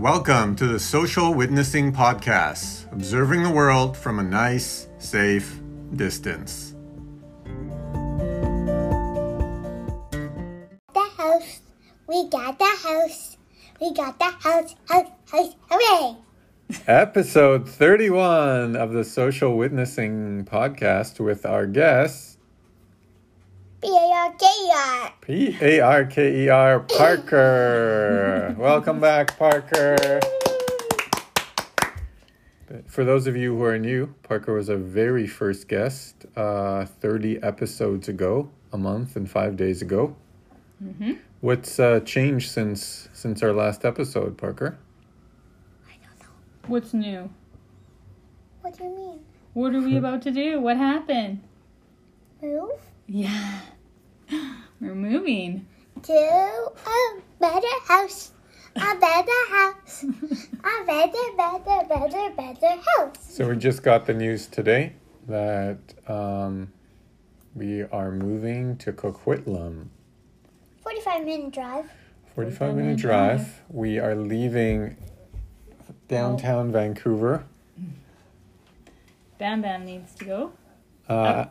Welcome to the Social Witnessing Podcast, observing the world from a nice, safe distance. The house. We got the house. We got the house. House. House. Hooray! Episode 31 of the Social Witnessing Podcast with our guest, B A R K E R. P A R K E R Parker. Welcome back, Parker. For those of you who are new, Parker was our very first guest uh, 30 episodes ago, a month and five days ago. Mhm. What's uh, changed since since our last episode, Parker? I don't know. What's new? What do you mean? What are we about to do? What happened? Move Yeah. We're moving. to a better house. A better house. A better, better, better, better house. So we just got the news today that um, we are moving to Coquitlam. 45 minute drive. 45 minute drive. We are leaving downtown Vancouver. Bam Bam needs to go. Uh,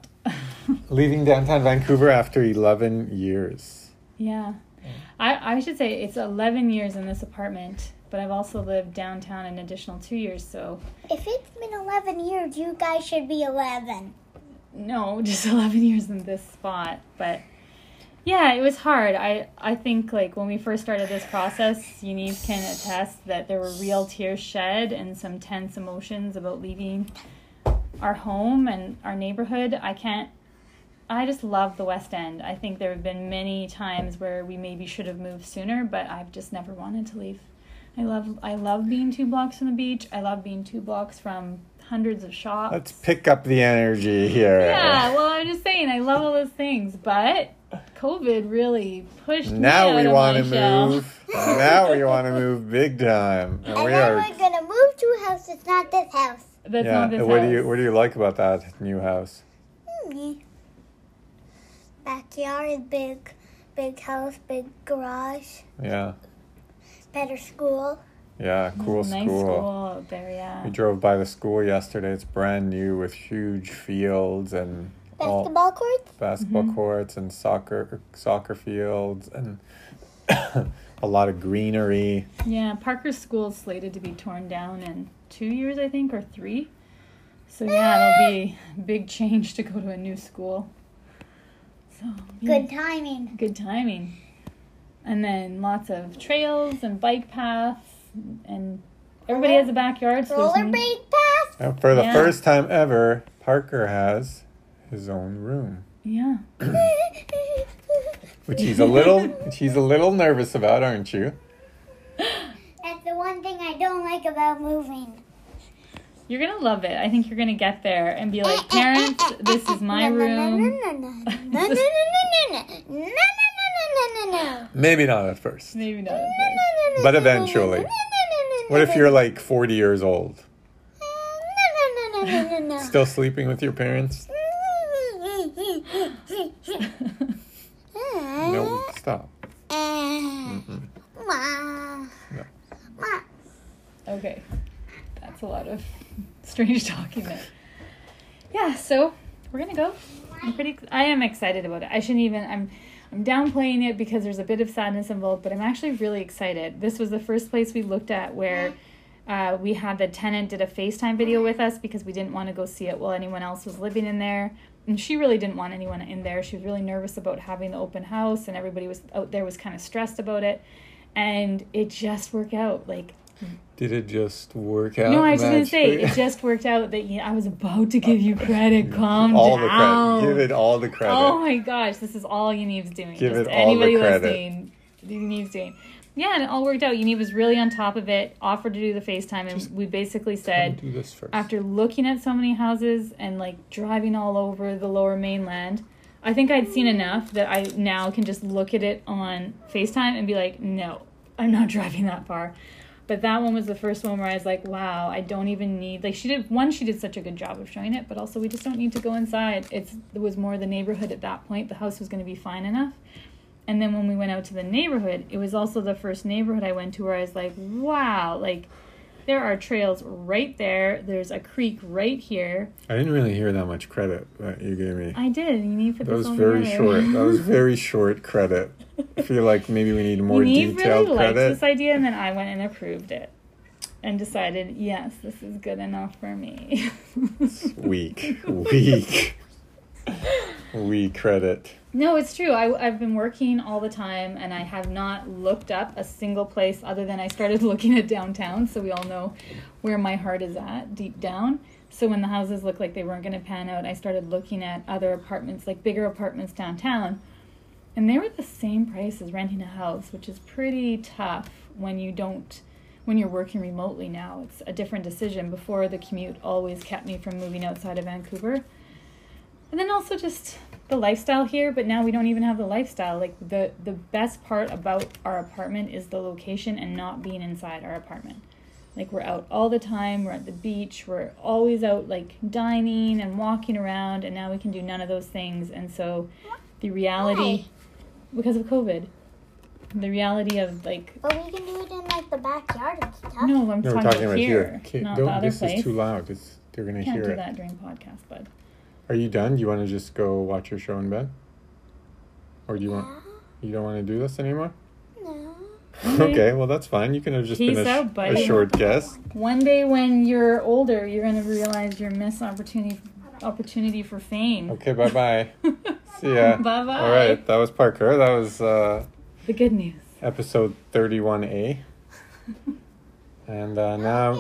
leaving downtown Vancouver after 11 years. Yeah. I, I should say it's 11 years in this apartment, but I've also lived downtown an additional two years, so If it's been 11 years, you guys should be 11. no, just 11 years in this spot. But yeah, it was hard. I, I think like when we first started this process, Yaniv can attest that there were real tears shed and some tense emotions about leaving our home and our neighborhood. I can't. I just love the West End. I think there have been many times where we maybe should have moved sooner, but I've just never wanted to leave. I love I love being two blocks from the beach. I love being two blocks from hundreds of shops. Let's pick up the energy here. yeah, well, I'm just saying I love all those things, but COVID really pushed me Now out we want to shell. move. now we want to move big time. And And we then are. we're gonna move to a house that's not this house. That's Yeah. not this What do you. What do you like about that new house? Hmm. Backyard, big, big house, big garage, Yeah. better school. Yeah. Cool nice school. school out there, yeah. We drove by the school yesterday. It's brand new with huge fields and Basketball courts. basketball Mm-hmm. courts and soccer soccer fields and a lot of greenery. Yeah, Parker's school is slated to be torn down in two years, I think, or three. So yeah, it'll be a big change to go to a new school. So yeah, Good timing. good timing. And then lots of trails and bike paths, and everybody has a backyard. So there's n- Rollerblade path. And for the Yeah. first time ever, Parker has his own room, yeah, which he's a little which he's a little nervous about, aren't you? That's the one thing I don't like about moving. You're gonna love it. I think you're gonna get there and be like, parents, this is my room. Maybe not at first. Maybe not. But eventually. What if you're like 40 years old? Still sleeping with your parents? no, stop. Mm-mm. No. Okay. That's a lot of strange talking there. Yeah, so we're gonna go. I'm pretty I am excited about it. I shouldn't even I'm I'm downplaying it because there's a bit of sadness involved, but I'm actually really excited. This was the first place we looked at where uh, we had the tenant did a FaceTime video with us because we didn't want to go see it while anyone else was living in there. And she really didn't want anyone in there. She was really nervous about having the open house, and everybody was out there was kind of stressed about it. And it just worked out. Like Did it just work out? no, I was gonna say it just worked out that you I was about to give you credit. Calm all down. the credit. Give it all the credit. Oh my gosh, this is all Yaniv's doing. Give Just it all the anybody credit. listening, Yaniv's doing. Yeah, and it all worked out. Yaniv was really on top of it. Offered to do the FaceTime, and Just we basically said do this first. after looking at so many houses and like driving all over the lower mainland, I think I'd seen enough that I now can just look at it on FaceTime and be like, no, I'm not driving that far. But that one was the first one where I was like, wow, I don't even need like she did one, she did such a good job of showing it, but also we just don't need to go inside. It's it was more the neighborhood at that point. The house was gonna be fine enough. And then when we went out to the neighborhood, it was also the first neighborhood I went to where I was like, wow, like there are trails right there. There's a creek right here. I didn't really hear that much credit that you gave me. I did. You need to put That was very together. short. That was very short credit. I feel like maybe we need more Yaniv detailed really liked credit. this idea, and then I went and approved it, and decided, yes, this is good enough for me. Weak, weak, weak credit. No, it's true. I, I've been working all the time, and I have not looked up a single place other than I started looking at downtown. So we all know where my heart is at deep down. So when the houses looked like they weren't going to pan out, I started looking at other apartments, like bigger apartments downtown, and they were the same price as renting a house, which is pretty tough when you don't when you're working remotely now. It's a different decision. Before the commute always kept me from moving outside of Vancouver. And then also just the lifestyle here, but now we don't even have the lifestyle. Like the the best part about our apartment is the location and not being inside our apartment. Like we're out all the time, we're at the beach, we're always out like dining and walking around and now we can do none of those things. And so the reality because of COVID. The reality of like But we can do it in like the backyard and stuff. no, I'm No, we're talking, talking about about here, here. Okay, not don't- the other this place. is too loud. It's, they're gonna Can't hear do it. that during podcast, bud. Are you done? Do you want to just go watch your show in bed, or do you want? You don't want to do this anymore? No. Okay. okay, well that's fine. You can have just Peace been a, sh- out, a short guest. One day when you're older, you're gonna realize your missed opportunity opportunity for fame. Okay, bye bye. See ya. Bye bye. All right, that was Parker. That was uh, The good news. episode thirty-one A. And uh, now,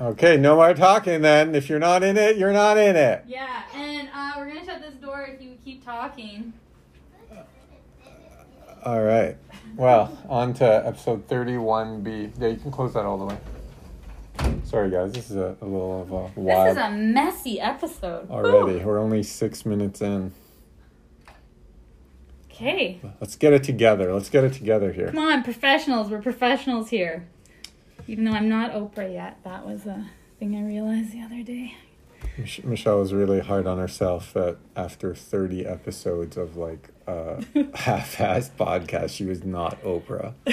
okay, no more talking. Then, if you're not in it, you're not in it. Yeah, and uh, we're gonna shut this door if you keep talking. All right. Well, on to episode 31B. Yeah, you can close that all the way. Sorry, guys. This is a, a little of a This is a messy episode. already. We're only six minutes in. Okay. Let's get it together. Let's get it together here. Come on, professionals. We're professionals here. Even though I'm not Oprah yet, that was a thing I realized the other day. Mich- Michelle was really hard on herself that after 30 episodes of like a half-assed podcast, she was not Oprah.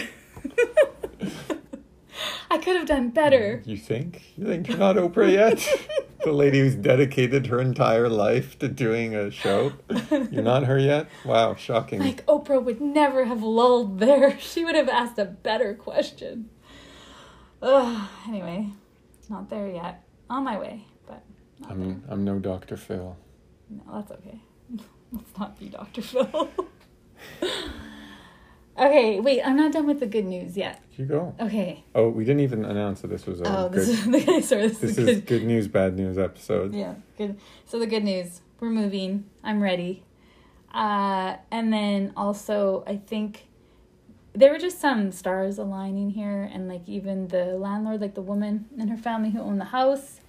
I could have done better. Mm, you think? You think you're not Oprah yet? the lady who's dedicated her entire life to doing a show. You're not her yet? Wow, shocking. Like Oprah would never have lulled there. She would have asked a better question. Ugh, anyway, not there yet. On my way, but not. I'm I'm no Dr. Phil. No, that's okay. Let's not be Dr. Phil. okay, wait, I'm not done with the good news yet. You go. Okay. Oh, we didn't even announce that this was a Oh, good. this is sorry. This, this is is good. good news, bad news episode. Yeah, good. So the good news, we're moving. I'm ready. Uh, and then also, I think there were just some stars aligning here, and like even the landlord, like the woman and her family who owned the house.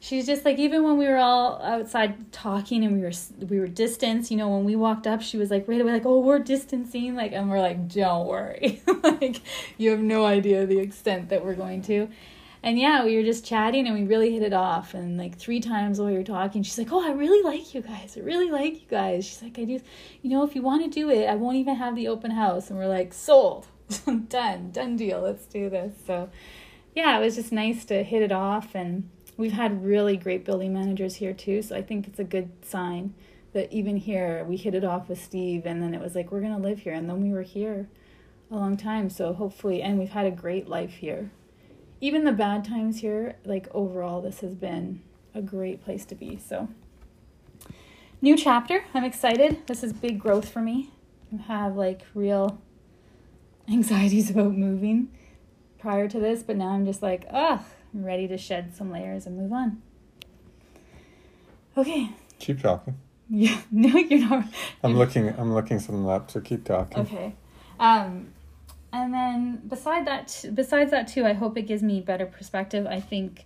She's just like even when we were all outside talking and we were we were distanced, you know, when we walked up, she was like right away like, "Oh, we're distancing," like, and we're like, "Don't worry, like you have no idea the extent that we're going to." And yeah, we were just chatting and we really hit it off. And like three times while we were talking, she's like, Oh, I really like you guys. I really like you guys. She's like, I do, you know, if you want to do it, I won't even have the open house. And we're like, Sold. done. Done deal. Let's do this. So yeah, it was just nice to hit it off. And we've had really great building managers here too. So I think it's a good sign that even here we hit it off with Steve. And then it was like, We're going to live here. And then we were here a long time. So hopefully, and we've had a great life here even the bad times here, like overall, this has been a great place to be. So, new chapter. I'm excited. This is big growth for me. I have like real anxieties about moving prior to this, but now I'm just like, ugh, I'm ready to shed some layers and move on. Okay. Keep talking. Yeah. No, you're not. I'm looking. I'm looking something up. So keep talking. Okay. Um, and then beside that, besides that too, I hope it gives me better perspective. I think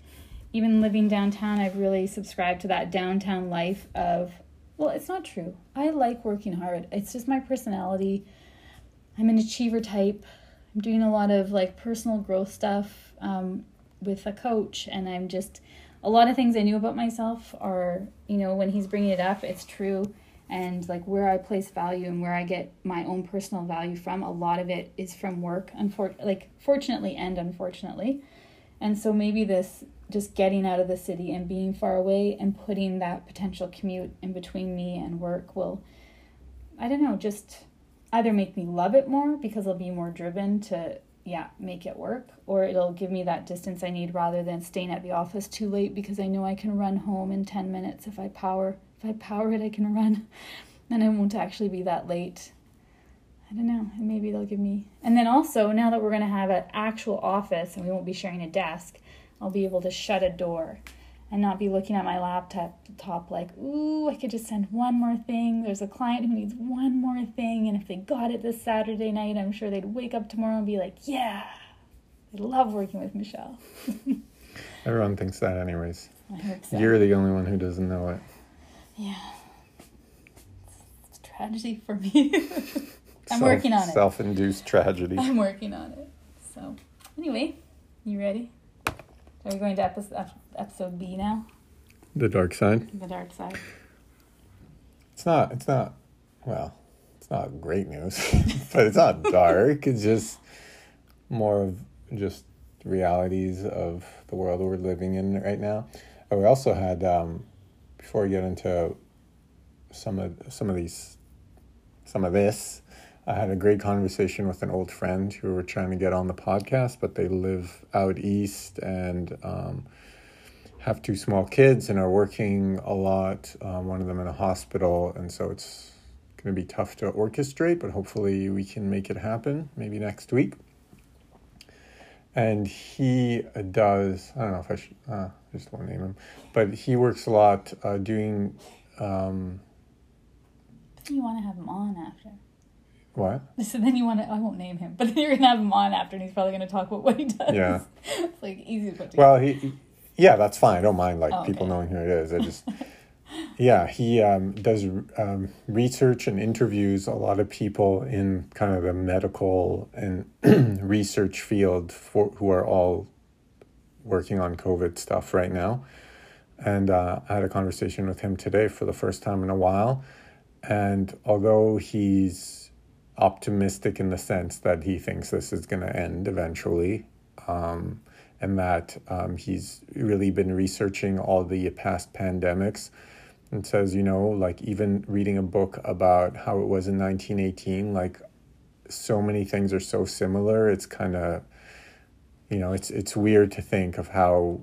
even living downtown, I've really subscribed to that downtown life of. Well, it's not true. I like working hard. It's just my personality. I'm an achiever type. I'm doing a lot of like personal growth stuff um, with a coach, and I'm just a lot of things I knew about myself are you know when he's bringing it up, it's true. And like where I place value and where I get my own personal value from, a lot of it is from work, unfor- like fortunately and unfortunately. And so maybe this just getting out of the city and being far away and putting that potential commute in between me and work will I don't know, just either make me love it more because I'll be more driven to yeah, make it work or it'll give me that distance I need rather than staying at the office too late because I know I can run home in 10 minutes if I power if I power it I can run and I won't actually be that late. I don't know, maybe they'll give me and then also now that we're going to have an actual office and we won't be sharing a desk, I'll be able to shut a door and not be looking at my laptop top like, ooh, I could just send one more thing. There's a client who needs one more thing, and if they got it this Saturday night, I'm sure they'd wake up tomorrow and be like, yeah, I love working with Michelle. Everyone thinks that, anyways. I hope so. You're the only one who doesn't know it. Yeah. It's a tragedy for me. I'm Self- working on it. Self-induced tragedy. I'm working on it. So, anyway, you ready? Are we going to episode, episode B now? The dark side. The dark side. It's not. It's not. Well, it's not great news, but it's not dark. It's just more of just realities of the world we're living in right now. And we also had um, before we get into some of some of these some of this. I had a great conversation with an old friend who were trying to get on the podcast, but they live out east and um, have two small kids and are working a lot. Um, one of them in a hospital, and so it's going to be tough to orchestrate, but hopefully we can make it happen maybe next week. And he does, I don't know if I should, uh, Just won't name him, but he works a lot uh, doing, um, You want to have him on after. what? So then you want to, I won't name him, but then you're going to have him on after and he's probably going to talk about what he does. Yeah. it's like easy to put together. Well, he, he- yeah, that's fine. I don't mind like Oh, people knowing who it is. I just, yeah, he um, does um, research and interviews a lot of people in kind of the medical and research field for who are all working on COVID stuff right now. And uh, I had a conversation with him today for the first time in a while. And although he's optimistic in the sense that he thinks this is going to end eventually, um, and that um, he's really been researching all the past pandemics and says, you know, like even reading a book about how it was in 1918, like so many things are so similar. It's kind of, you know, it's it's weird to think of how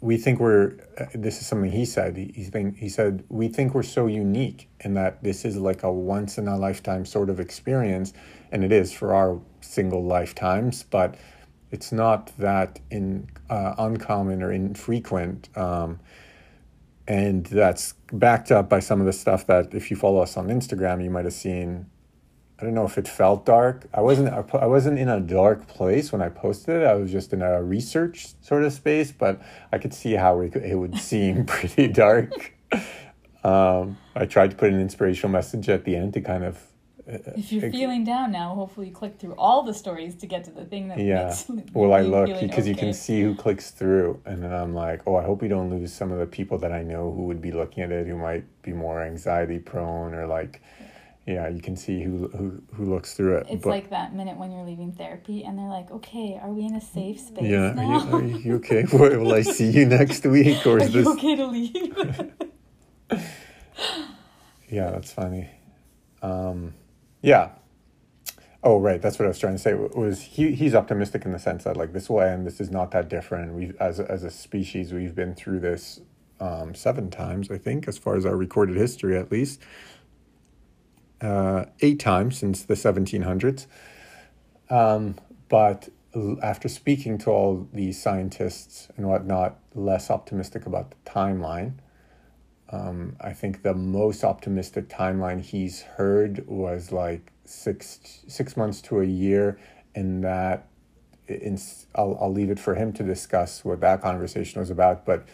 we think we're. Uh, this is something he said. He, he think he said we think we're so unique in that this is like a once in a lifetime sort of experience, and it is for our single lifetimes, but it's not that in uh, uncommon or infrequent. Um, and that's backed up by some of the stuff that if you follow us on Instagram, you might have seen. I don't know if it felt dark. I wasn't. I wasn't in a dark place when I posted it. I was just in a research sort of space, but I could see how it, it would seem pretty dark. Um, I tried to put an inspirational message at the end to kind of. if you're it- feeling down now, hopefully you click through all the stories to get to the thing that Yeah. makes Well, I look because you can see who clicks through, and then I'm like, oh, I hope we don't lose some of the people that I know who would be looking at it who might be more anxiety prone or like, yeah, you can see who who who looks through it. It's But- like that minute when you're leaving therapy and they're like, okay, are we in a safe space yeah, now? are you, are you okay? Will will I see you next week, or is this? okay to leave? Yeah, that's funny. Um, yeah. Oh, right. That's what I was trying to say. Was he? He's optimistic in the sense that like this will end. This is not that different. We, as a- as a species, we've been through this um, seven times, I think, as far as our recorded history, at least. Uh, eight times since the seventeen hundreds. Um, but after speaking to all these scientists and whatnot, less optimistic about the timeline. Um, I think the most optimistic timeline he's heard was like six six months to a year, and that in, I'll I'll leave it for him to discuss what that conversation was about. But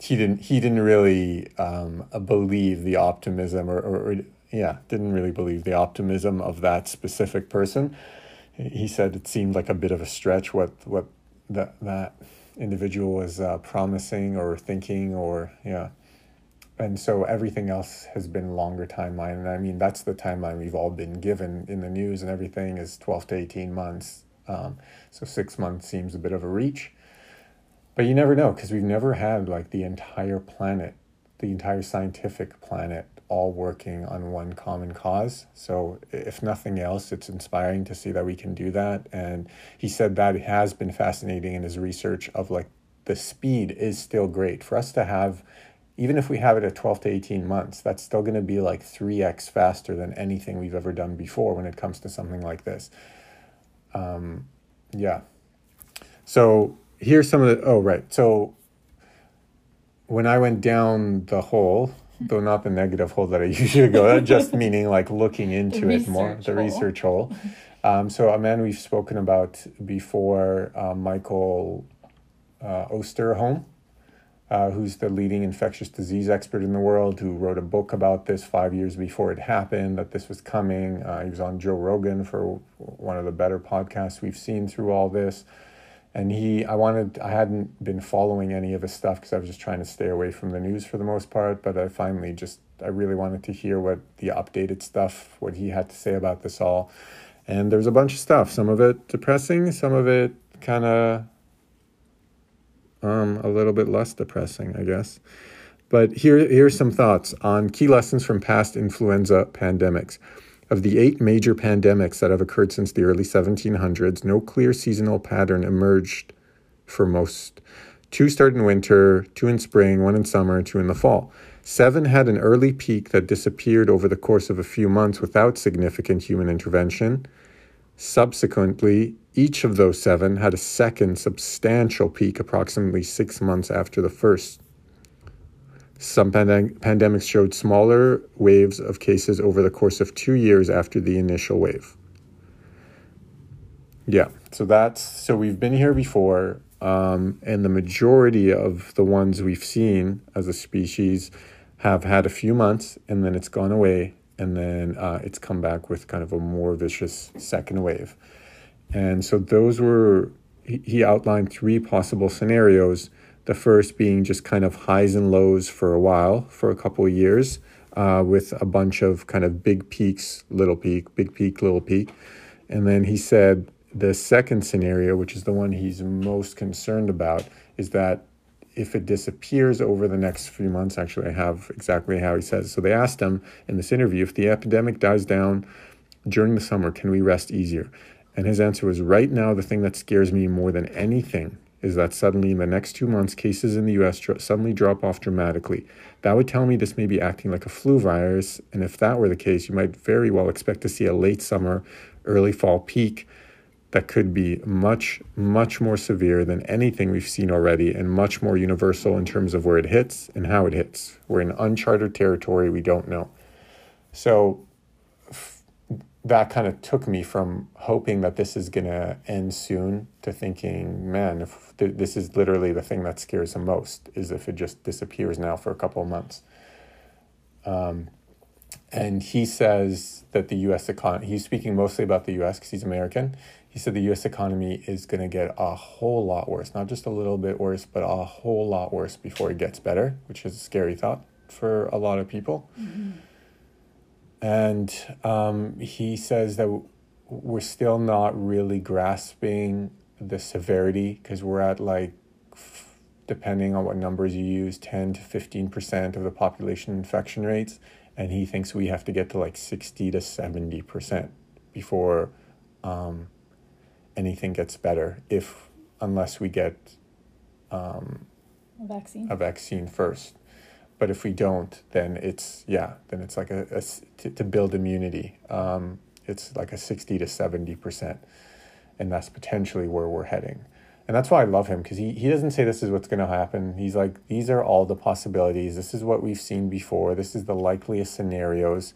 he didn't he didn't really um, believe the optimism or, or yeah didn't really believe the optimism of that specific person. He said it seemed like a bit of a stretch what what that that individual was uh, promising or thinking or yeah. And so everything else has been longer timeline. And i mean that's the timeline we've all been given in the news and everything is 12 to 18 months. Um, so six months seems a bit of a reach. But you never know because we've never had like the entire planet the entire scientific planet all working on one common cause so if nothing else it's inspiring to see that we can do that and he said that has been fascinating in his research of like the speed is still great for us to have even if we have it at 12 to 18 months, that's still going to be like 3x faster than anything we've ever done before when it comes to something like this. Um, yeah. So here's some of the, oh, right. So when I went down the hole, though not the negative hole that I usually go, just meaning like looking into it more, the hole. research hole. Um, so a man we've spoken about before, uh, Michael uh, Osterholm uh, who's the leading infectious disease expert in the world, who wrote a book about this five years before it happened, that this was coming. Uh, he was on Joe Rogan for one of the better podcasts we've seen through all this. And he, I wanted, I hadn't been following any of his stuff because I was just trying to stay away from the news for the most part. But I finally just, I really wanted to hear what the updated stuff, what he had to say about this all. And there's a bunch of stuff, some of it depressing, some of it kind of um, a little bit less depressing, I guess. But here, here's some thoughts on key lessons from past influenza pandemics. Of the eight major pandemics that have occurred since the early 1700s, no clear seasonal pattern emerged for most. Two started in winter, two in spring, one in summer, two in the fall. Seven had an early peak that disappeared over the course of a few months without significant human intervention. Subsequently, each of those seven had a second substantial peak approximately six months after the first. Some pandem- pandemics showed smaller waves of cases over the course of two years after the initial wave. Yeah, so that's so we've been here before, um, and the majority of the ones we've seen as a species have had a few months and then it's gone away and then uh, it's come back with kind of a more vicious second wave. And so those were, he outlined three possible scenarios. The first being just kind of highs and lows for a while, for a couple of years, uh, with a bunch of kind of big peaks, little peak, big peak, little peak. And then he said the second scenario, which is the one he's most concerned about, is that if it disappears over the next few months, actually, I have exactly how he says. So they asked him in this interview if the epidemic dies down during the summer, can we rest easier? And his answer was right now, the thing that scares me more than anything is that suddenly in the next two months, cases in the US suddenly drop off dramatically. That would tell me this may be acting like a flu virus. And if that were the case, you might very well expect to see a late summer, early fall peak that could be much, much more severe than anything we've seen already and much more universal in terms of where it hits and how it hits. We're in uncharted territory we don't know. So that kind of took me from hoping that this is going to end soon to thinking, man, if th- this is literally the thing that scares him most is if it just disappears now for a couple of months. Um, and he says that the U.S. economy, he's speaking mostly about the U.S. because he's American he said the US economy is going to get a whole lot worse, not just a little bit worse, but a whole lot worse before it gets better, which is a scary thought for a lot of people. Mm-hmm. And um, he says that we're still not really grasping the severity because we're at like, depending on what numbers you use, 10 to 15% of the population infection rates. And he thinks we have to get to like 60 to 70% before um, anything gets better if unless we get um, a vaccine a vaccine first but if we don't then it's yeah then it's like a, a to, to, build immunity um, it's like a 60 to 70 percent. And that's potentially where we're heading. And that's why i love him because he, he doesn't say this is what's going to happen. He's like these are all the possibilities. This is what we've seen before. This is the likeliest scenarios.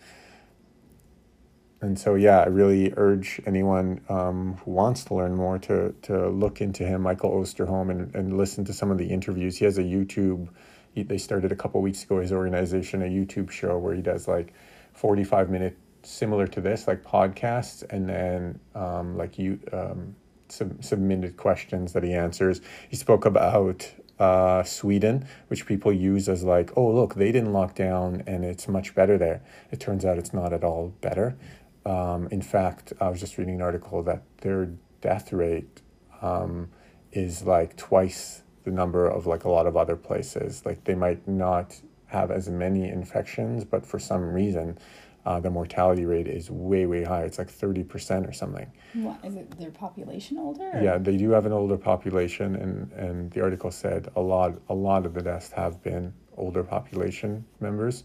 And so yeah, I really urge anyone um, who wants to learn more to to look into him, Michael Osterholm, and, and listen to some of the interviews. He has a YouTube. He, they started a couple weeks ago. His organization a YouTube show where he does like forty five minute similar to this like podcasts, and then um, like you um, sub- submitted questions that he answers. He spoke about uh, Sweden, which people use as like, oh, look, they didn't lock down and it's much better there. It turns out it's not at all better. Um, in fact, I was just reading an article that their death rate um, is like twice the number of like a lot of other places. Like they might not have as many infections, but for some reason, uh, the mortality rate is way way higher. It's like thirty percent or something. What is it? Their population older? or- Yeah, they do have an older population, and, and the article said a lot a lot of the deaths have been older population members,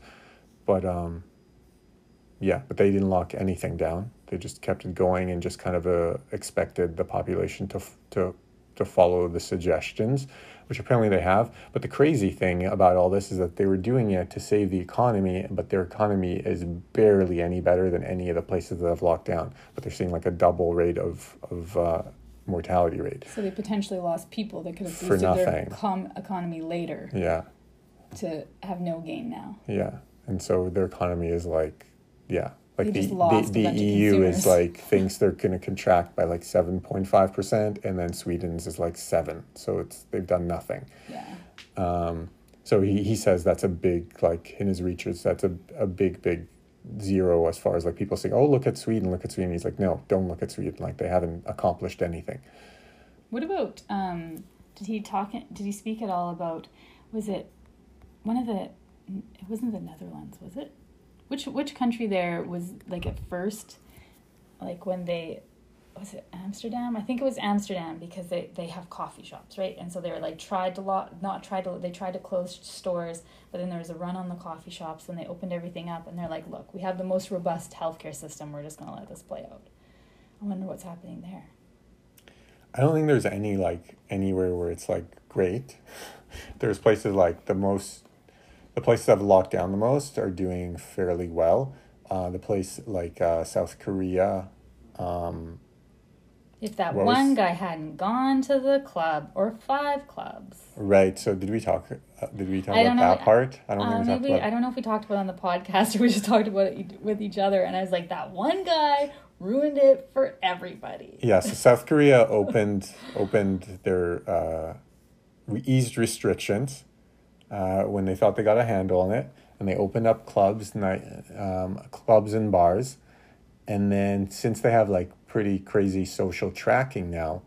but um, yeah, but they didn't lock anything down. They just kept it going and just kind of uh, expected the population to f- to to follow the suggestions, which apparently they have. But the crazy thing about all this is that they were doing it to save the economy, but their economy is barely any better than any of the places that have locked down. But they're seeing like a double rate of of uh, mortality rate. So they potentially lost people that could have boosted their com- economy later Yeah, to have no gain now. yeah, and so their economy is like, yeah, like the just lost a the, the EU is like thinks they're going to contract by like seven point five percent, and then Sweden's is like seven. So it's they've done nothing. Yeah. Um, so he, he says that's a big like in his research that's a, a big big zero as far as like people saying oh look at Sweden look at Sweden he's like no don't look at Sweden like they haven't accomplished anything What about um did he talk did he speak at all about was it one of the it wasn't the Netherlands, was it? Which which country there was like at first like when they was it Amsterdam? I think it was Amsterdam because they, they have coffee shops, right? And so they were like tried to lock, not tried to they tried to close stores, but then there was a run on the coffee shops and they opened everything up and they're like, look, we have the most robust healthcare system. We're just gonna let this play out. I wonder what's happening there. I don't think there's any like anywhere where it's like great. There's places like the most, the places that have locked down the most are doing fairly well. Uh, the place like uh, South Korea, um, If that one was- guy hadn't gone to the club or five clubs, right? So did we talk? Uh, did we talk about know. that part? I don't uh, think we maybe. I don't know if we talked about it on the podcast or we just talked about it with each other. And I was like, that one guy ruined it for everybody. Yeah, so South Korea opened opened their uh, we eased restrictions uh, when they thought they got a handle on it, and they opened up clubs, night um, clubs and bars, and then since they have like pretty crazy social tracking now,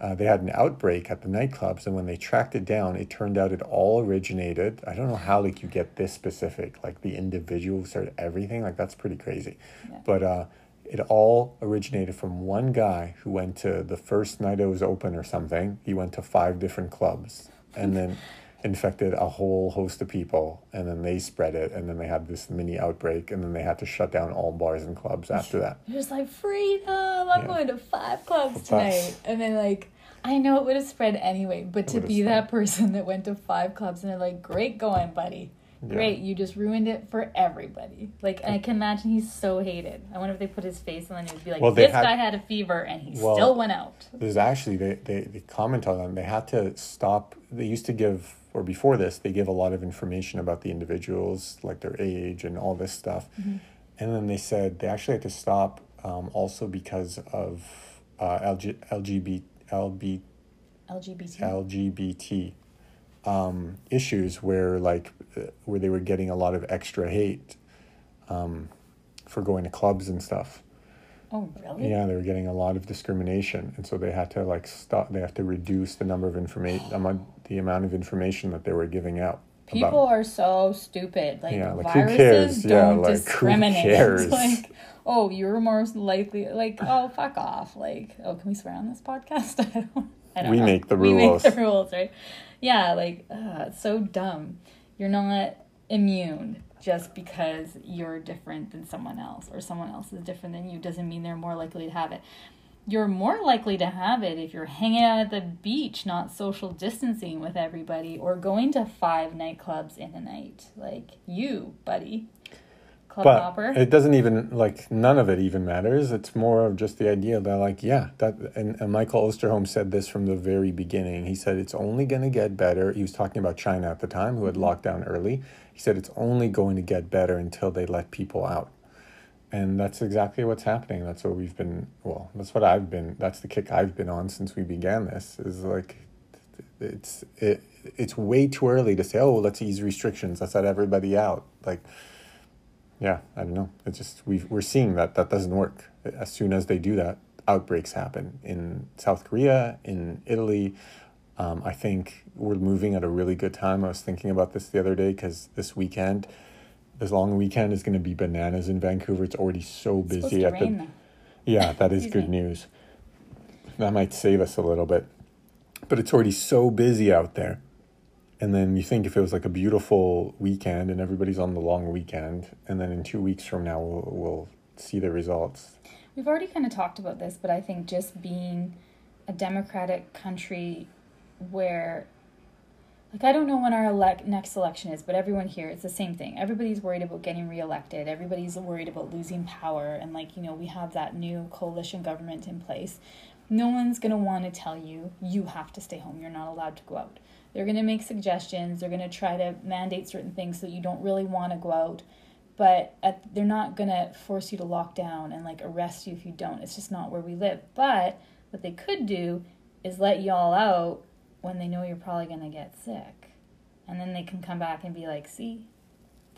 uh, they had an outbreak at the nightclubs, and when they tracked it down, it turned out it all originated. I don't know how like you get this specific, like the individual who started everything, like that's pretty crazy, Yeah. but. uh it all originated from one guy who went to the first night it was open or something. He went to five different clubs and then infected a whole host of people. And then they spread it. And then they had this mini outbreak. And then they had to shut down all bars and clubs after that. You're just like, freedom, I'm Yeah. going to five clubs tonight. And then, like, I know it would have spread anyway, but to be spread. that person that went to five clubs and they're like, great going, buddy. Yeah. Great, you just ruined it for everybody. Like, I can imagine he's so hated. I wonder if they put his face on the news, be like, Well, this had- guy had a fever and he Well- still went out. There's actually, they, they, they comment on them. They had to stop. They used to give, or before this, they give a lot of information about the individuals, like their age and all this stuff. And then they said they actually had to stop um, also because of uh, LG, LGBT, LB, LGBT. LGBT um, issues where like where they were getting a lot of extra hate um, for going to clubs and stuff. Oh, really? Yeah, they were getting a lot of discrimination, and so they had to like stop. They have to reduce the number of information, amount, the amount of information that they were giving out. People are so stupid. Like, Yeah, like, who viruses cares? Don't like, who discriminate. like, oh, you're more likely. Like, oh, fuck off. Like, oh, can we swear on this podcast? I don't. I don't We know. make the rules. We make the rules, right? Yeah, like, uh, it's so dumb. You're not immune just because you're different than someone else, or someone else is different than you. Doesn't mean they're more likely to have it you're more likely to have it if you're hanging out at the beach, not social distancing with everybody, or going to five nightclubs in a night. Like you, buddy. Club but hopper. it doesn't even like none of it even matters. It's more of just the idea that like yeah that and, and Michael Osterholm said this from the very beginning. He said it's only going to get better. He was talking about China at the time who had mm-hmm. locked down early. He said it's only going to get better until they let people out. And that's exactly what's happening. That's what we've been well, that's what I've been that's the kick I've been on since we began this is like it's it, it's way too early to say, oh, let's ease restrictions, let's let everybody out. Like, yeah, I don't know. It's just we we're seeing that that doesn't work. As soon as they do that, outbreaks happen in South Korea, in Italy. Um, I think we're moving at a really good time. I was thinking about this the other day because this weekend, this long weekend is going to be bananas in Vancouver. It's already so It's busy at rain the. Yeah, that is good me. news. That might save us a little bit. But it's already so busy out there. And then you think if it was like a beautiful weekend and everybody's on the long weekend, and then in two weeks from now we'll, we'll see the results. We've already kind of talked about this, but I think just being a democratic country where like I don't know when our elect next election is, but everyone here it's the same thing. Everybody's worried about getting reelected. Everybody's worried about losing power and like, you know, we have that new coalition government in place. No one's going to want to tell you you have to stay home. You're not allowed to go out. They're going to make suggestions. They're going to try to mandate certain things so that you don't really want to go out but at, they're not going to force you to lock down and like arrest you if you don't it's just not where we live but what they could do is let you all out when they know you're probably going to get sick and then they can come back and be like see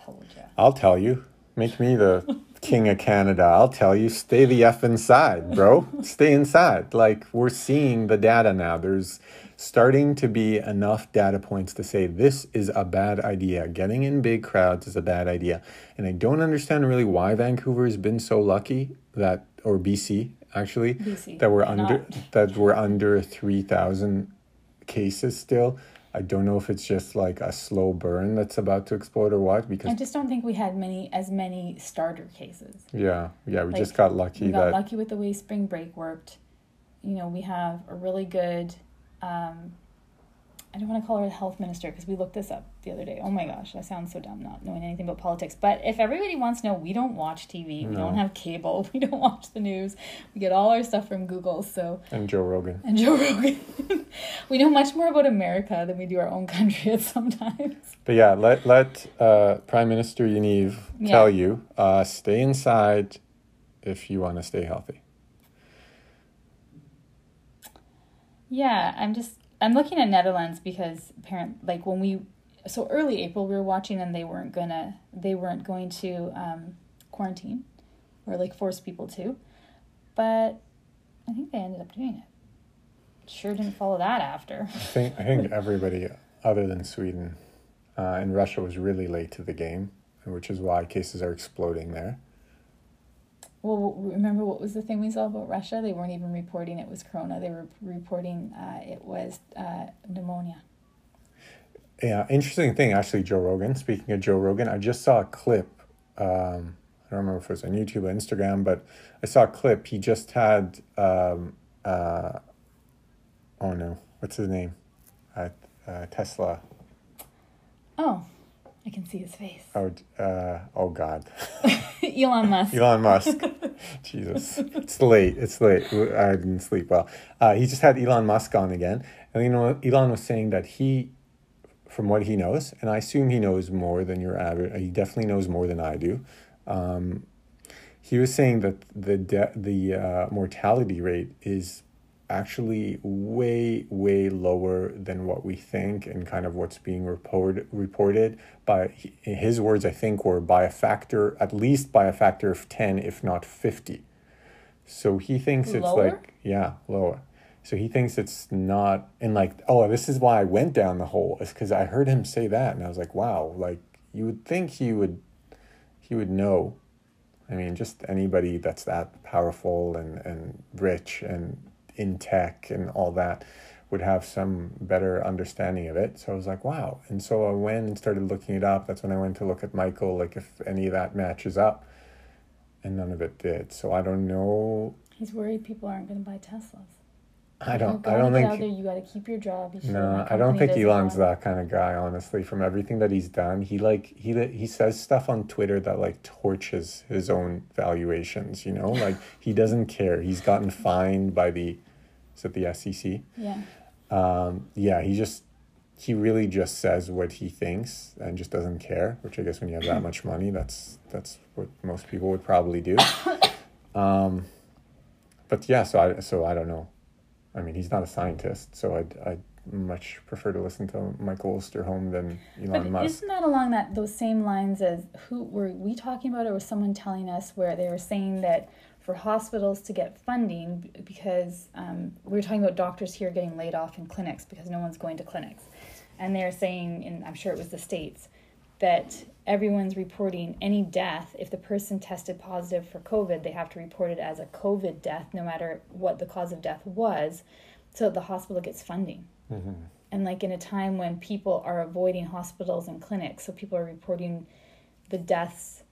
told you I'll tell you. Make me the king of Canada. I'll tell you, stay the F inside, bro. stay inside. Like, we're seeing the data now. There's starting to be enough data points to say this is a bad idea. Getting in big crowds is a bad idea. And I don't understand really why Vancouver has been so lucky that, or BC actually, BC, that we're under, not? that we're under 3,000 cases still. I don't know if it's just like a slow burn that's about to explode or what, because i just don't think we had many as many starter cases Yeah, yeah, we Like, just got lucky we got that lucky with the way spring break worked you know we have a really good um, I don't want to call her the health minister because we looked this up the other day. Oh my gosh, I sound so dumb not knowing anything about politics. But if everybody wants to know, we don't watch TV. no. We don't have cable. We don't watch the news. We get all our stuff from Google. So and Joe Rogan. and Joe Rogan. we know much more about America than we do our own country at sometimes. But yeah, let let uh, Prime Minister Yaniv Yeah. tell you, uh, stay inside if you want to stay healthy. Yeah, I'm just I'm looking at Netherlands because apparent like when we so early April we were watching and they weren't gonna they weren't going to um, quarantine or like force people to, but I think they ended up doing it. Sure didn't follow that after. I think I think everybody other than Sweden uh, and Russia was really late to the game, which is why cases are exploding there. Well, remember what was the thing we saw about Russia? They weren't even reporting it was corona. They were reporting uh, it was uh, pneumonia. Yeah, interesting thing actually, Joe Rogan. Speaking of Joe Rogan, I just saw a clip. Um, I don't remember if it was on YouTube or Instagram, but I saw a clip. He just had, um, uh, oh no, what's his name? Uh, uh, Tesla. Oh, I can see his face. Oh, uh, oh God, Elon Musk. Elon Musk. Jesus, it's late. It's late. I didn't sleep well. Uh, he just had Elon Musk on again, and you know, Elon was saying that he, from what he knows, and I assume he knows more than your average. He definitely knows more than I do. Um, he was saying that the de- the uh, mortality rate is actually way way lower than what we think and kind of what's being report- reported. By his words i think were by a factor at least by a factor of 10 if not 50 so he thinks it's Lower? like yeah lower. So he thinks it's not and like oh this is why i went down the hole is because i heard him say that and i was like wow like you would think he would he would know. I mean, just anybody that's that powerful and, and rich and in tech and all that would have some better understanding of it. So I was like, wow. And so I went and started looking it up. That's when I went to look at Michael, like if any of that matches up. And none of it did. So I don't know. He's worried people aren't going to buy Teslas. I don't. I don't think. there. You got to keep your job. You No, I don't think Elon's that kind of guy. Honestly, from everything that he's done, he like he he says stuff on Twitter that like torches his own valuations. You know, like he doesn't care. He's gotten fined by the, is it the SEC? Yeah. Um, yeah, he just he really just says what he thinks and just doesn't care. Which I guess when you have that much money, that's that's what most people would probably do. Um, but yeah, so I so I don't know. I mean, he's not a scientist, so I'd, I'd much prefer to listen to Michael Osterholm than Elon But Musk. isn't that along that those same lines as who were we talking about, or was someone telling us where they were saying that for hospitals to get funding because um, we were talking about doctors here getting laid off in clinics because no one's going to clinics, and they're saying, and I'm sure it was the states, that everyone's reporting any death. If the person tested positive for COVID, they have to report it as a COVID death, no matter what the cause of death was, so that the hospital gets funding. Mm-hmm. And like in a time when people are avoiding hospitals and clinics so people are reporting the deaths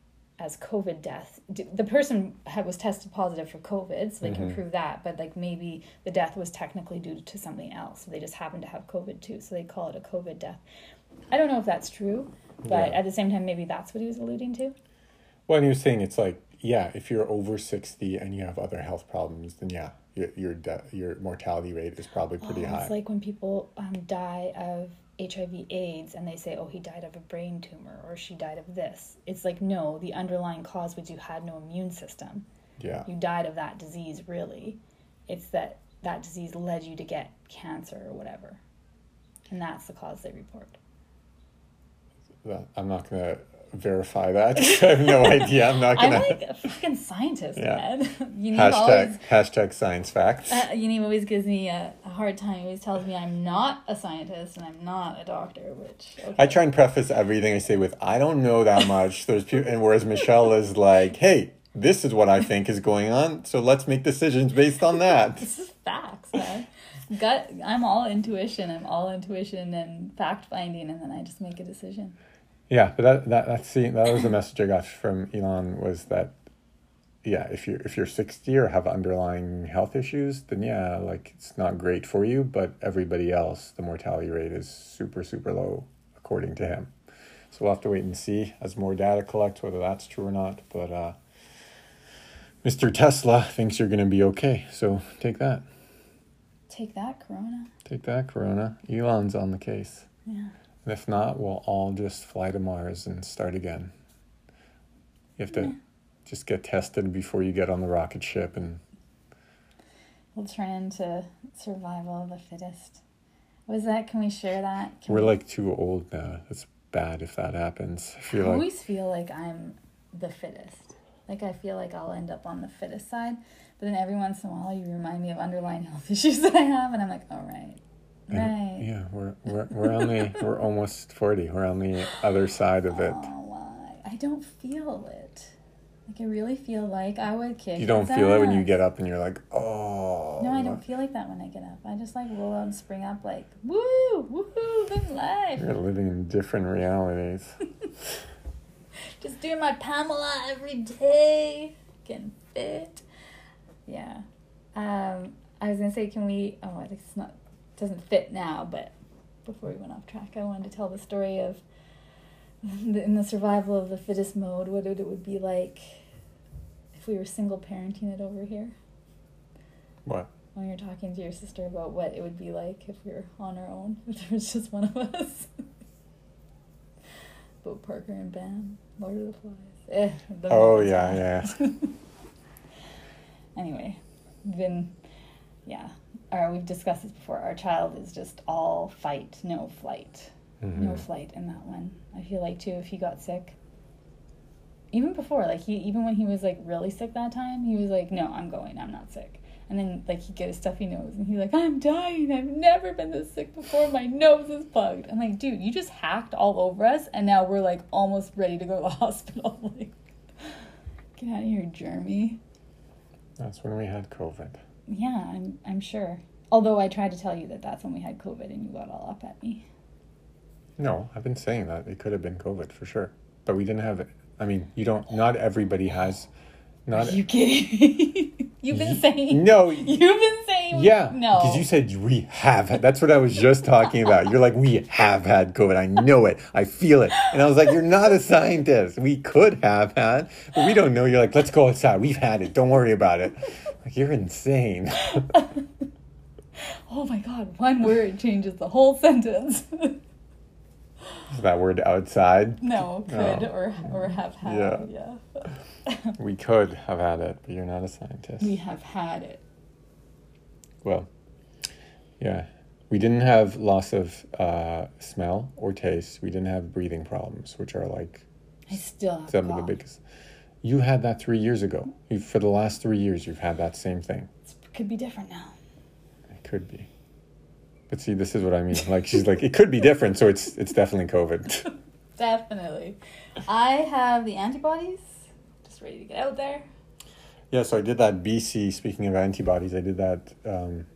as covid death the person had, was tested positive for covid so they can mm-hmm. prove that but like maybe the death was technically due to something else. So they just happened to have covid too so they call it a covid death. I don't know if that's true but Yeah. at the same time maybe that's what he was alluding to Well, and he was saying it's like, yeah, if you're over 60 and you have other health problems, then yeah, your your, de- your mortality rate is probably pretty Oh, high. It's like when people um, die of HIV AIDS and they say, oh, he died of a brain tumor or she died of this. It's like, no, the underlying cause was you had no immune system. yeah. You died of that disease, really. It's that that disease led you to get cancer or whatever. And that's the cause they report. I'm not going to verify that. I have no idea. I'm not going to. I'm like a fucking scientist, Yeah. man. Unive always, Hashtag, hashtag science facts. uh, Unive always gives me a, a hard time. He always tells me I'm not a scientist and I'm not a doctor, which. Okay. I try and preface everything I say with I don't know that much. There's people, and whereas Michelle is like, hey, this is what I think is going on, so let's make decisions based on that. This is facts, man. Gut. I'm all intuition. I'm all intuition and fact finding, and then I just make a decision. Yeah, but that that that's see that was the message I got from Elon was that yeah, if you're if you're sixty or have underlying health issues, then yeah, like it's not great for you, but everybody else, the mortality rate is super, super low, according to him. So we'll have to wait and see as more data collects whether that's true or not. But uh Mr. Tesla thinks you're gonna be okay. So take that. Take that, Corona. Take that, Corona. Elon's on the case. Yeah. And if not, we'll all just fly to Mars and start again. You have to Yeah. just get tested before you get on the rocket ship and We'll trend into survival of the fittest. Was that? Can we share that? Can we're we- like too old now. It's bad if that happens. I I like always feel like I'm the fittest. Like I feel like I'll end up on the fittest side, but then every once in a while you remind me of underlying health issues that I have, and I'm like, all right, right. yeah, we're we're we're on the we're almost forty. We're on the other side of it. Oh? I don't feel it. Like I really feel like I would kick. You don't feel it when you get up and you're like, oh. No, I don't feel like that when I get up. I just like roll out and spring up like, woo, woohoo, live life. You're living in different realities. Just doing my Pamela every day, getting fit. Yeah. Um, I was gonna say, can we? Oh, it's not doesn't fit now, but before we went off track, I wanted to tell the story of the, in the survival of the fittest mode. What it would be like if we were single parenting it over here. What? When you're talking to your sister about what it would be like if we were on our own, if there was just one of us. About Parker and Bam, Lord of the Flies. Eh, Oh yeah, yeah. Anyway, then, yeah. Or we've discussed this before. Our child is just all fight, no flight. No Mhm. flight in that one. I feel like too, if he got sick. Even before, like he, even when he was like really sick that time, he was like, "No, I'm going. I'm not sick." And then like he'd get a stuffy nose, and he's like, "I'm dying. I've never been this sick before. My nose is plugged." I'm like, "Dude, you just hacked all over us, and now we're like almost ready to go to the hospital." like, get out of here, Jeremy. That's when we had COVID. Yeah, I'm I'm sure. Although I tried to tell you that that's when we had COVID, and you got all up at me. No, I've been saying that it could have been COVID for sure, but we didn't have it. I mean, you don't. Not everybody has. Not Are you kidding? You've been saying. no. You've been saying. Yeah, No. because you said we have. had- That's what I was just talking about. You're like, we have had COVID. I know it. I feel it. And I was like, you're not a scientist. We could have had, but we don't know. You're like, let's go outside. We've had it. Don't worry about it. Like you're insane. Oh my god! One word changes the whole sentence. that word outside. no, could Oh. or or have had. Yeah. yeah. We could have had it, but you're not a scientist. We have had it. Well, yeah. We didn't have loss of uh, smell or taste. We didn't have breathing problems, which are like I still have some of the biggest. You had that three years ago. You, for the last three years, you've had that same thing. It could be different now. It could be. But see, this is what I mean. Like she's like, it could be different, so it's it's definitely COVID. Definitely. I have the antibodies. Just ready to get out there. yeah, so I did that BC. Speaking of antibodies, I did that um,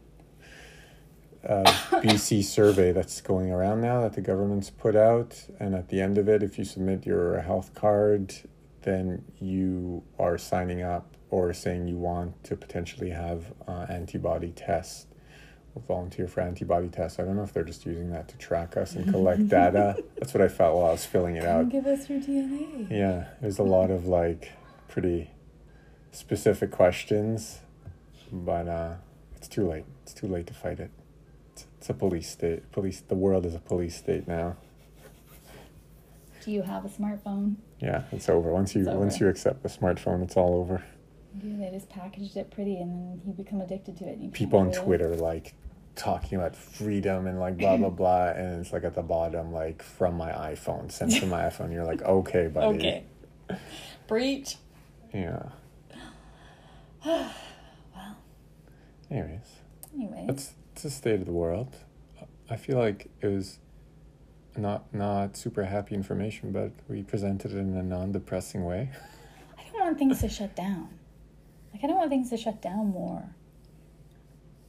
uh, BC survey that's going around now that the government's put out, and at the end of it, if you submit your health card, then you are signing up or saying you want to potentially have uh, antibody tests volunteer for antibody tests. I don't know if they're just using that to track us and collect data. That's what I felt while I was filling it out. Give us your DNA. Yeah, there's a lot of like pretty specific questions, but uh, it's too late. It's too late to fight it. It's, it's a police state. Police. The world is a police state now. Do you have a smartphone? Yeah, it's over. Once you It's once you accept the smartphone, it's all over. Yeah, they just packaged it pretty, and then you become addicted to it. People on. Twitter like talking about freedom and like blah blah blah, and it's like at the bottom like from my iPhone, sent to my iPhone. You're like, okay, buddy. Okay. Breach. Yeah. Well, Anyways. anyway. That's it's the state of the world. I feel like it was not not super happy information, but we presented it in a non-depressing way. I don't want things to shut down. Like I don't want things to shut down more.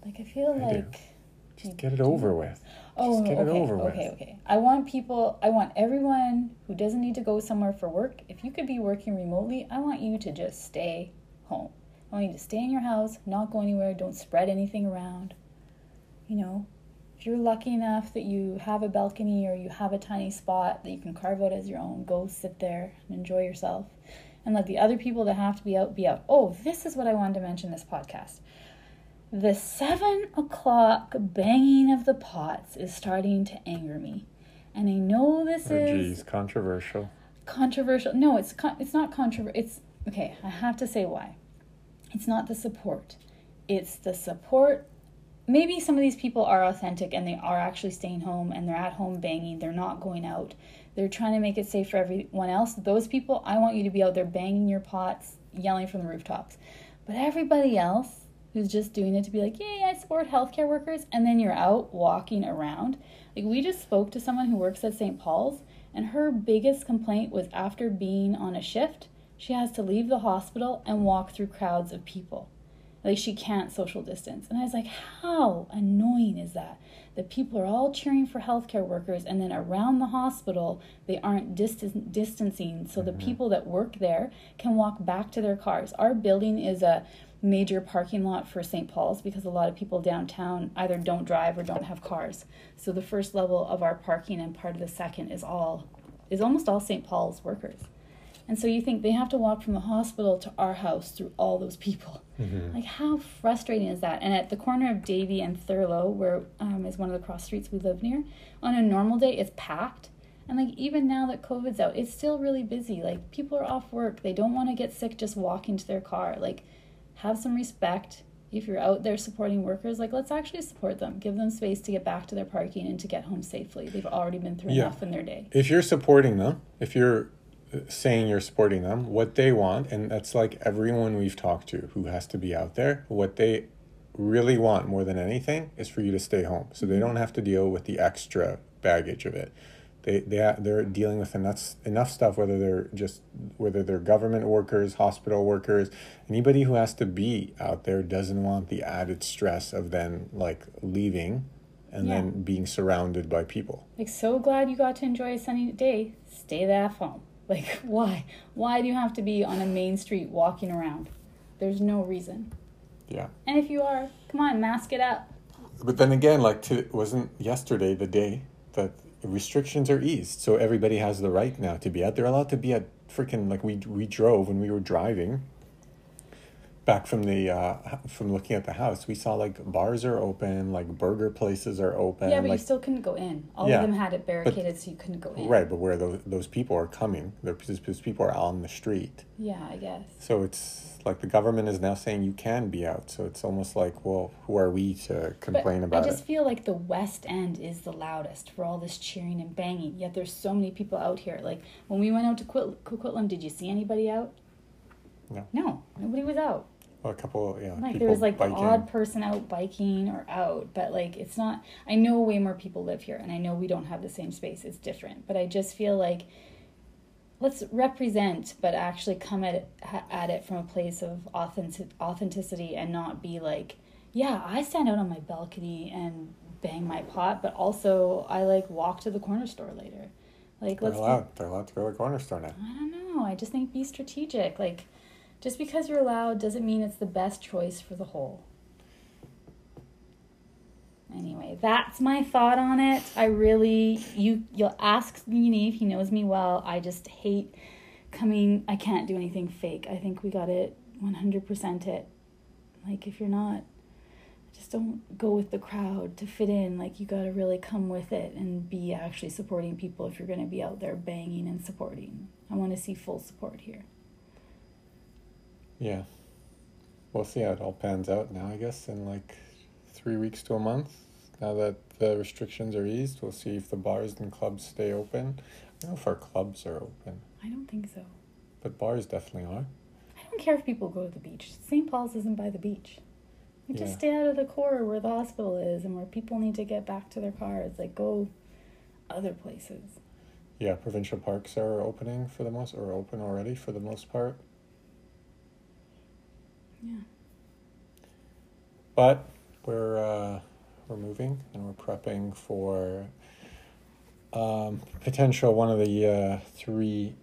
Like I feel I do. like Just get it over with. oh Just get okay it over with. okay okay. I want people. I want everyone who doesn't need to go somewhere for work. If you could be working remotely, I want you to just stay home. I want you to stay in your house, not go anywhere. Don't spread anything around. You know, if you're lucky enough that you have a balcony or you have a tiny spot that you can carve out as your own, go sit there and enjoy yourself. And let the other people that have to be out be out. Oh, this is what I wanted to mention this podcast. The seven o'clock banging of the pots is starting to anger me. And I know this Oh, is geez, controversial. controversial. No, it's con- it's not controversial. It's okay. I have to say why. It's not the support. It's the support. Maybe some of these people are authentic and they are actually staying home and they're at home banging. They're not going out. They're trying to make it safe for everyone else. Those people, I want you to be out there banging your pots, yelling from the rooftops. But everybody else who's just doing it to be like, yay, I support healthcare workers, and then you're out walking around. Like, we just spoke to someone who works at St. Paul's, and her biggest complaint was after being on a shift, she has to leave the hospital and walk through crowds of people. Like, she can't social distance. And I was like, how annoying is that? That people are all cheering for healthcare workers, and then around the hospital, they aren't distan- distancing so the mm-hmm. people that work there can walk back to their cars. Our building is a major parking lot for St. Paul's because a lot of people downtown either don't drive or don't have cars. So the first level of our parking and part of the second is all is almost all St. Paul's workers. And so you think they have to walk from the hospital to our house through all those people. Like how frustrating is that? And at the corner of Davie and Thurlow, where um, is one of the cross streets we live near, on a normal day it's packed. And like even now that COVID's out, it's still really busy. Like people are off work. They don't want to get sick just walking to their car. Like have some respect. If you're out there supporting workers, like let's actually support them. Give them space to get back to their parking and to get home safely. They've already been through Yeah. enough in their day. If you're supporting them, if you're saying you're supporting them, what they want, and that's like everyone we've talked to who has to be out there, what they really want more than anything is for you to stay home, so they don't have to deal with the extra baggage of it. They they they're dealing with enough enough stuff. Whether they're just whether they're government workers, hospital workers, anybody who has to be out there doesn't want the added stress of then like leaving, and Yeah. then being surrounded by people. Like so glad you got to enjoy a sunny day. Stay the F home. Like why? Why do you have to be on a main street walking around? There's no reason. Yeah. And if you are, come on, mask it up. But then again, like to wasn't yesterday the day that restrictions are eased, so everybody has the right now to be out. They're allowed to be at freaking like we we drove when we were driving back from the uh, from looking at the house, we saw like bars are open, like burger places are open. yeah, but like, you still couldn't go in. All Yeah, of them had it barricaded, so you couldn't go in. right, but where those those people are coming, those, those people are on the street. Yeah, I guess. So it's like the government is now saying you can be out. So it's almost like, well, who are we to complain but about I just it? feel like the West End is the loudest for all this cheering and banging. Yet there's so many people out here. Like when we went out to Quit- Coquitlam, did you see anybody out? No. No, nobody was out. A couple, yeah, Like there was like the odd person out biking or out, but like it's not. I know way more people live here, and I know we don't have the same space. It's different, but I just feel like let's represent, but actually come at it, at it from a place of authentic, authenticity, and not be like, yeah, I stand out on my balcony and bang my pot, but also I like walk to the corner store later. Like They're let's allowed. They're allowed to go to the corner store now. I don't know. I just think be strategic. Like, just because you're loud doesn't mean it's the best choice for the whole. Anyway, that's my thought on it. I really you you'll ask me, if he knows me well. I just hate coming I can't do anything fake. I think we got it 100% it. Like if you're not just don't go with the crowd to fit in. Like you got to really come with it and be actually supporting people if you're going to be out there banging and supporting. I want to see full support here. Yeah. We'll see how it all pans out now, I guess, in like three weeks to a month. Now that the restrictions are eased, we'll see if the bars and clubs stay open. I don't know if our clubs are open, I don't think so. but bars definitely are. I don't care if people go to the beach. St. Paul's isn't by the beach. Yeah. Just stay out of the core where the hospital is and where people need to get back to their cars. Like go other places. Yeah, provincial parks are opening for the most, or open already for the most part. Yeah. But we're uh, we're moving and we're prepping for um, potential one of the uh, three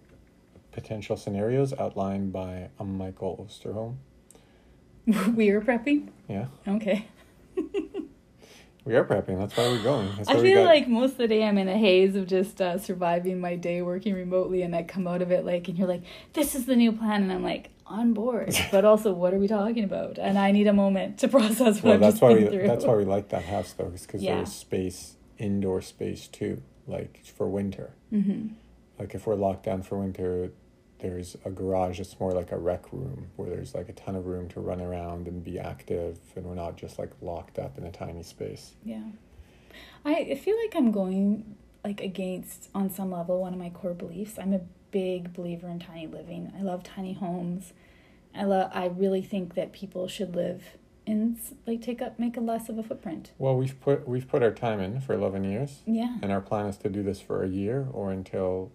potential scenarios outlined by a Michael Osterholm. we are prepping. Yeah, Okay. we are prepping. That's why we're going. That's I feel like most of the day I'm in a haze of just uh, surviving my day working remotely, and I come out of it like, and you're like, "This is the new plan," and I'm like, on board. But also, what are we talking about? And I need a moment to process what well, that's just why we through. that's why we like that house though, because Yeah. there's space, indoor space too, like for winter. hmm Like if we're locked down for winter, there's a garage that's more like a rec room where there's like a ton of room to run around and be active, and we're not just like locked up in a tiny space. Yeah. I I feel like I'm going like against on some level one of my core beliefs. I'm a big believer in tiny living. I love tiny homes. I love I really think that people should live in like take up make a less of a footprint. Well, we've put we've put our time in for eleven years, Yeah. and our plan is to do this for a year or until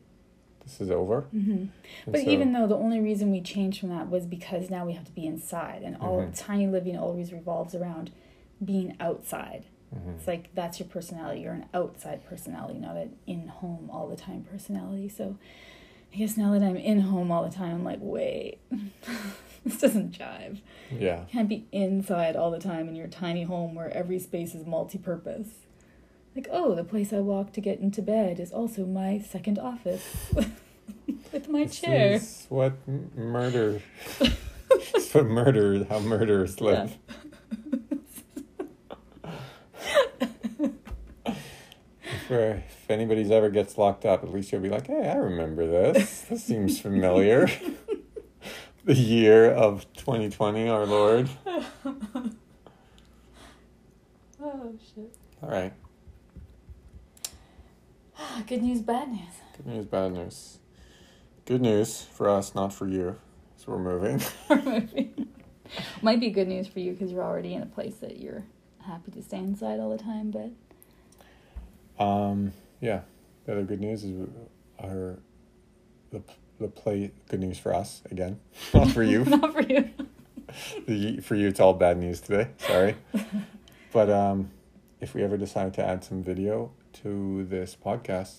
this is over. hmm But so- even though the only reason we changed from that was because now we have to be inside and all Mhm. tiny living always revolves around being outside. Mhm. It's like that's your personality. You're an outside personality, not an in home all the time personality. So I guess now that I'm in home all the time, I'm like, wait, this doesn't jive. yeah, You can't be inside all the time in your tiny home where every space is multi purpose. Like, oh, the place I walk to get into bed is also my second office with my this chair. is what murder. what murder. How murderers live. If, uh, if anybody's ever gets locked up, at least you'll be like, "Hey, I remember this. This seems familiar." the year of 2020, our Lord. Oh shit. All right. Good news, bad news. Good news, bad news. Good news for us, not for you. So we're moving. Might be good news for you because you're already in a place that you're happy to stay inside all the time, but Um, yeah. The other good news is our the the play. Good news for us again, not for you. not for you. The- for you, it's all bad news today. Sorry, but um, if we ever decide to add some video to this podcast,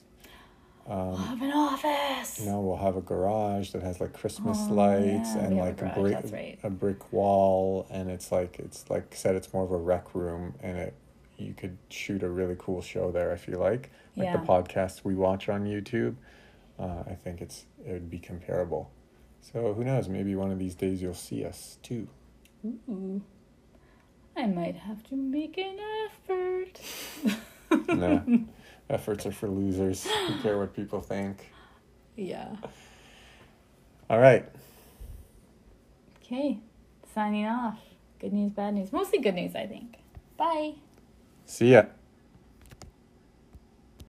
We'll um, have an office. you know, we'll have a garage that has like Christmas Oh, lights yeah, and have a like a, brick right. a brick wall, and it's like it's like said, it's more of a rec room, and it you could shoot a really cool show there if you like. Like yeah. the podcasts we watch on YouTube, uh, I think it's it would be comparable. So who knows? Maybe one of these days you'll see us too. Ooh, I might have to make an effort. nah, efforts are for losers. Who care what people think? Yeah. All right. Okay, signing off. Good news, bad news. Mostly good news, I think. Bye. See ya.